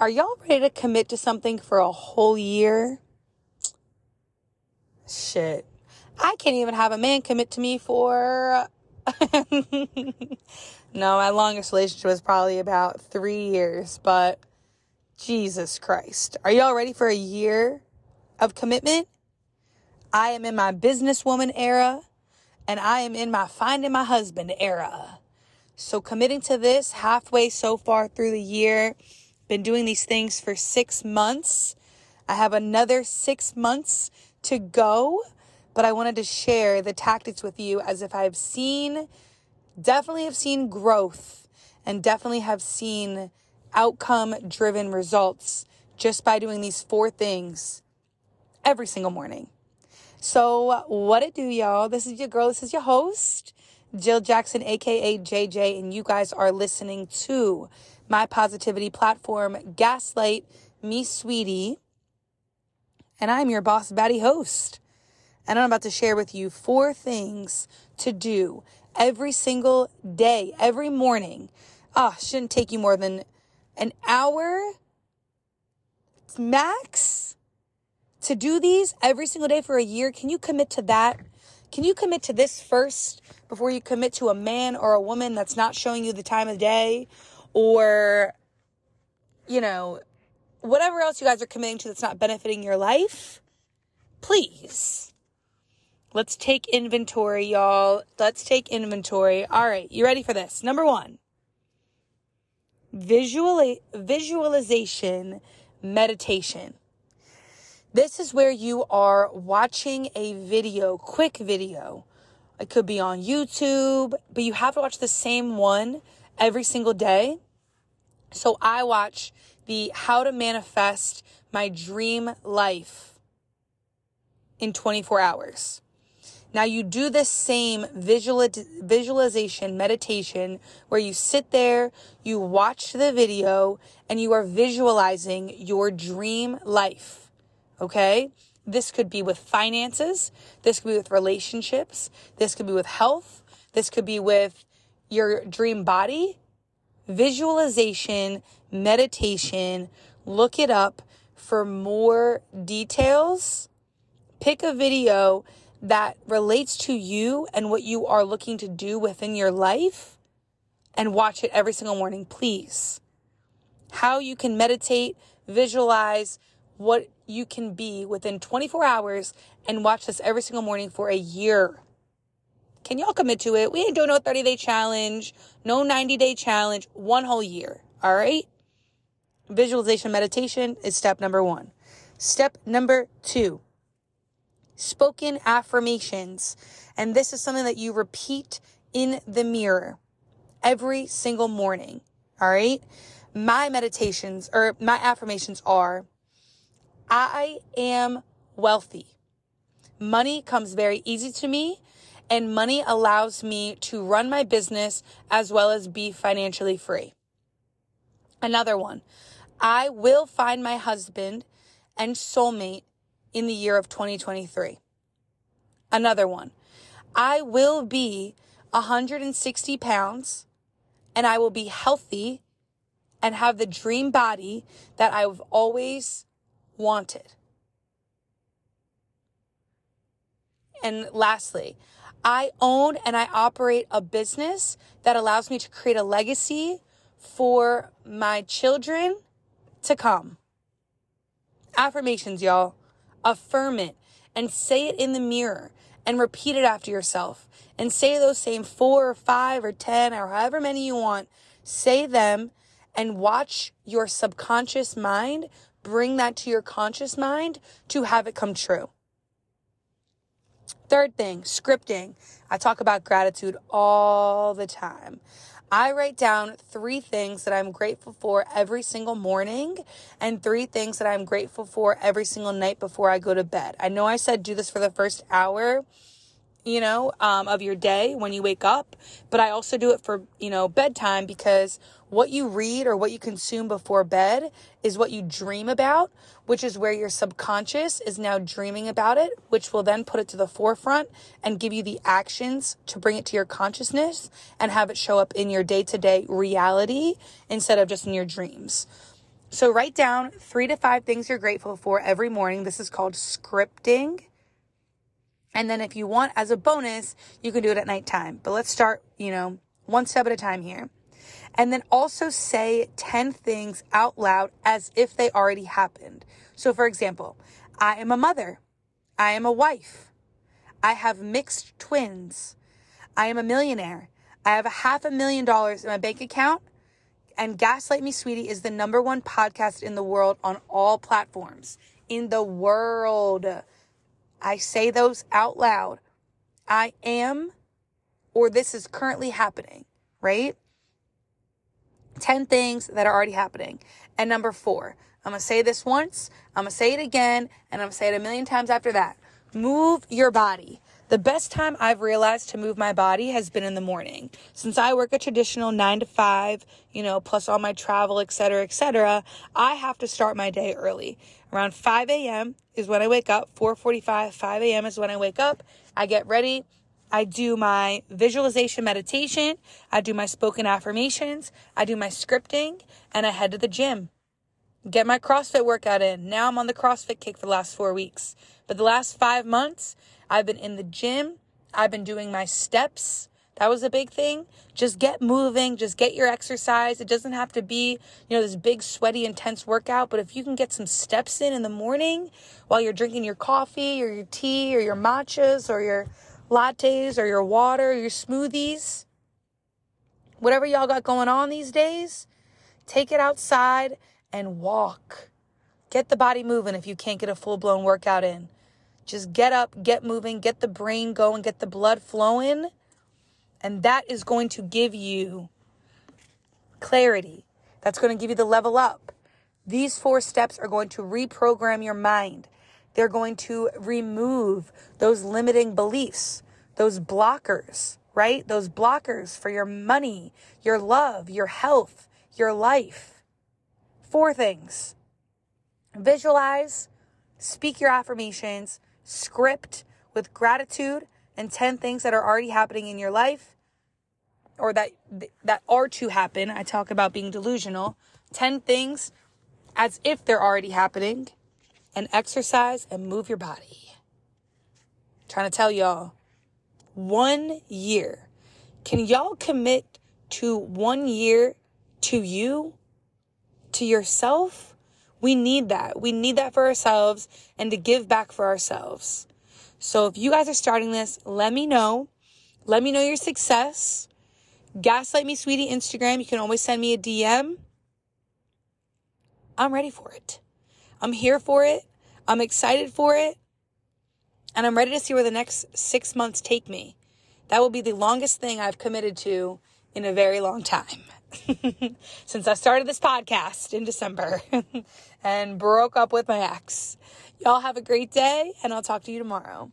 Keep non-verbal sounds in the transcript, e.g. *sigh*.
Are y'all ready to commit to something for a whole year? Shit. I can't even have a man commit to me for. *laughs* no, my longest relationship was probably about three years, but Jesus Christ. Are y'all ready for a year of commitment? I am in my businesswoman era and I am in my finding my husband era. So committing to this halfway so far through the year been doing these things for six months. I have another six months to go, but I wanted to share the tactics with you as if I've seen, definitely have seen growth and definitely have seen outcome driven results just by doing these four things every single morning. So, what it do, y'all? This is your girl, this is your host, Jill Jackson, aka JJ, and you guys are listening to my positivity platform, Gaslight Me Sweetie. And I'm your boss baddie host. And I'm about to share with you four things to do every single day, every morning. Ah, oh, shouldn't take you more than an hour max to do these every single day for a year. Can you commit to that? Can you commit to this first before you commit to a man or a woman that's not showing you the time of day or, you know, whatever else you guys are committing to that's not benefiting your life, please. Let's take inventory, y'all. Let's take inventory. All right, you ready for this? Number one, visual visualization meditation. This is where you are watching a video, quick video. It could be on YouTube, but you have to watch the same one every single day. So I watch the how to manifest my dream life in 24 hours. Now you do this same visual, visualization meditation where you sit there, you watch the video and you are visualizing your dream life. Okay. This could be with finances. This could be with relationships. This could be with health. This could be with your dream body, visualization, meditation. Look it up for more details. Pick a video that relates to you and what you are looking to do within your life and watch it every single morning, please. How you can meditate, visualize what you can be within 24 hours and watch this every single morning for a year. Can y'all commit to it? We ain't doing no 30 day challenge, no 90 day challenge, one whole year. All right. Visualization meditation is step number one. Step number two, spoken affirmations. And this is something that you repeat in the mirror every single morning. All right. My meditations or my affirmations are I am wealthy. Money comes very easy to me and money allows me to run my business as well as be financially free. Another one, I will find my husband and soulmate in the year of 2023. Another one, I will be 160 pounds and I will be healthy and have the dream body that I've always wanted. And lastly, I own and I operate a business that allows me to create a legacy for my children to come. Affirmations, y'all. Affirm it and say it in the mirror and repeat it after yourself and say those same four or five or 10 or however many you want. Say them and watch your subconscious mind bring that to your conscious mind to have it come true. Third thing, scripting. I talk about gratitude all the time. I write down three things that I'm grateful for every single morning and three things that I'm grateful for every single night before I go to bed. I know I said do this for the first hour, you know, um, of your day when you wake up, but I also do it for, you know, bedtime because what you read or what you consume before bed is what you dream about, which is where your subconscious is now dreaming about it, which will then put it to the forefront and give you the actions to bring it to your consciousness and have it show up in your day to day reality instead of just in your dreams. So write down three to five things you're grateful for every morning. This is called scripting. And then if you want as a bonus, you can do it at nighttime. But let's start, you know, one step at a time here. And then also say 10 things out loud as if they already happened. So for example, I am a mother. I am a wife. I have mixed twins. I am a millionaire. I have a half a million dollars in my bank account. And Gaslight Me Sweetie is the number one podcast in the world on all platforms. In the world. I say those out loud. I am, or this is currently happening, right? 10 things that are already happening. And number four, I'm going to say this once, I'm going to say it again, and I'm going to say it a million times after that. Move your body. The best time I've realized to move my body has been in the morning. Since I work a traditional nine to five, you know, plus all my travel, et cetera, et cetera, I have to start my day early. Around 5 a.m. is when I wake up. 4:45, 5 a.m. is when I wake up. I get ready. I do my visualization meditation. I do my spoken affirmations. I do my scripting and I head to the gym. Get my CrossFit workout in. Now I'm on the CrossFit kick for the last four weeks. But the last five months, I've been in the gym. I've been doing my steps. That was a big thing. Just get moving, just get your exercise. It doesn't have to be, you know, this big, sweaty, intense workout, but if you can get some steps in in the morning while you're drinking your coffee or your tea or your matchas or your lattes or your water or your smoothies, whatever y'all got going on these days, take it outside and walk. Get the body moving if you can't get a full blown workout in. Just get up, get moving, get the brain going, get the blood flowing. And that is going to give you clarity. That's going to give you the level up. These four steps are going to reprogram your mind. They're going to remove those limiting beliefs, those blockers, right? Those blockers for your money, your love, your health, your life. Four things visualize, speak your affirmations, script with gratitude and 10 things that are already happening in your life or that that are to happen. I talk about being delusional. 10 things as if they're already happening and exercise and move your body. I'm trying to tell y'all 1 year. Can y'all commit to 1 year to you? To yourself? We need that. We need that for ourselves and to give back for ourselves. So if you guys are starting this, let me know. Let me know your success. Gaslight Me Sweetie Instagram. You can always send me a DM. I'm ready for it. I'm here for it. I'm excited for it. And I'm ready to see where the next six months take me. That will be the longest thing I've committed to in a very long time *laughs* since I started this podcast in December *laughs* and broke up with my ex. Y'all have a great day, and I'll talk to you tomorrow.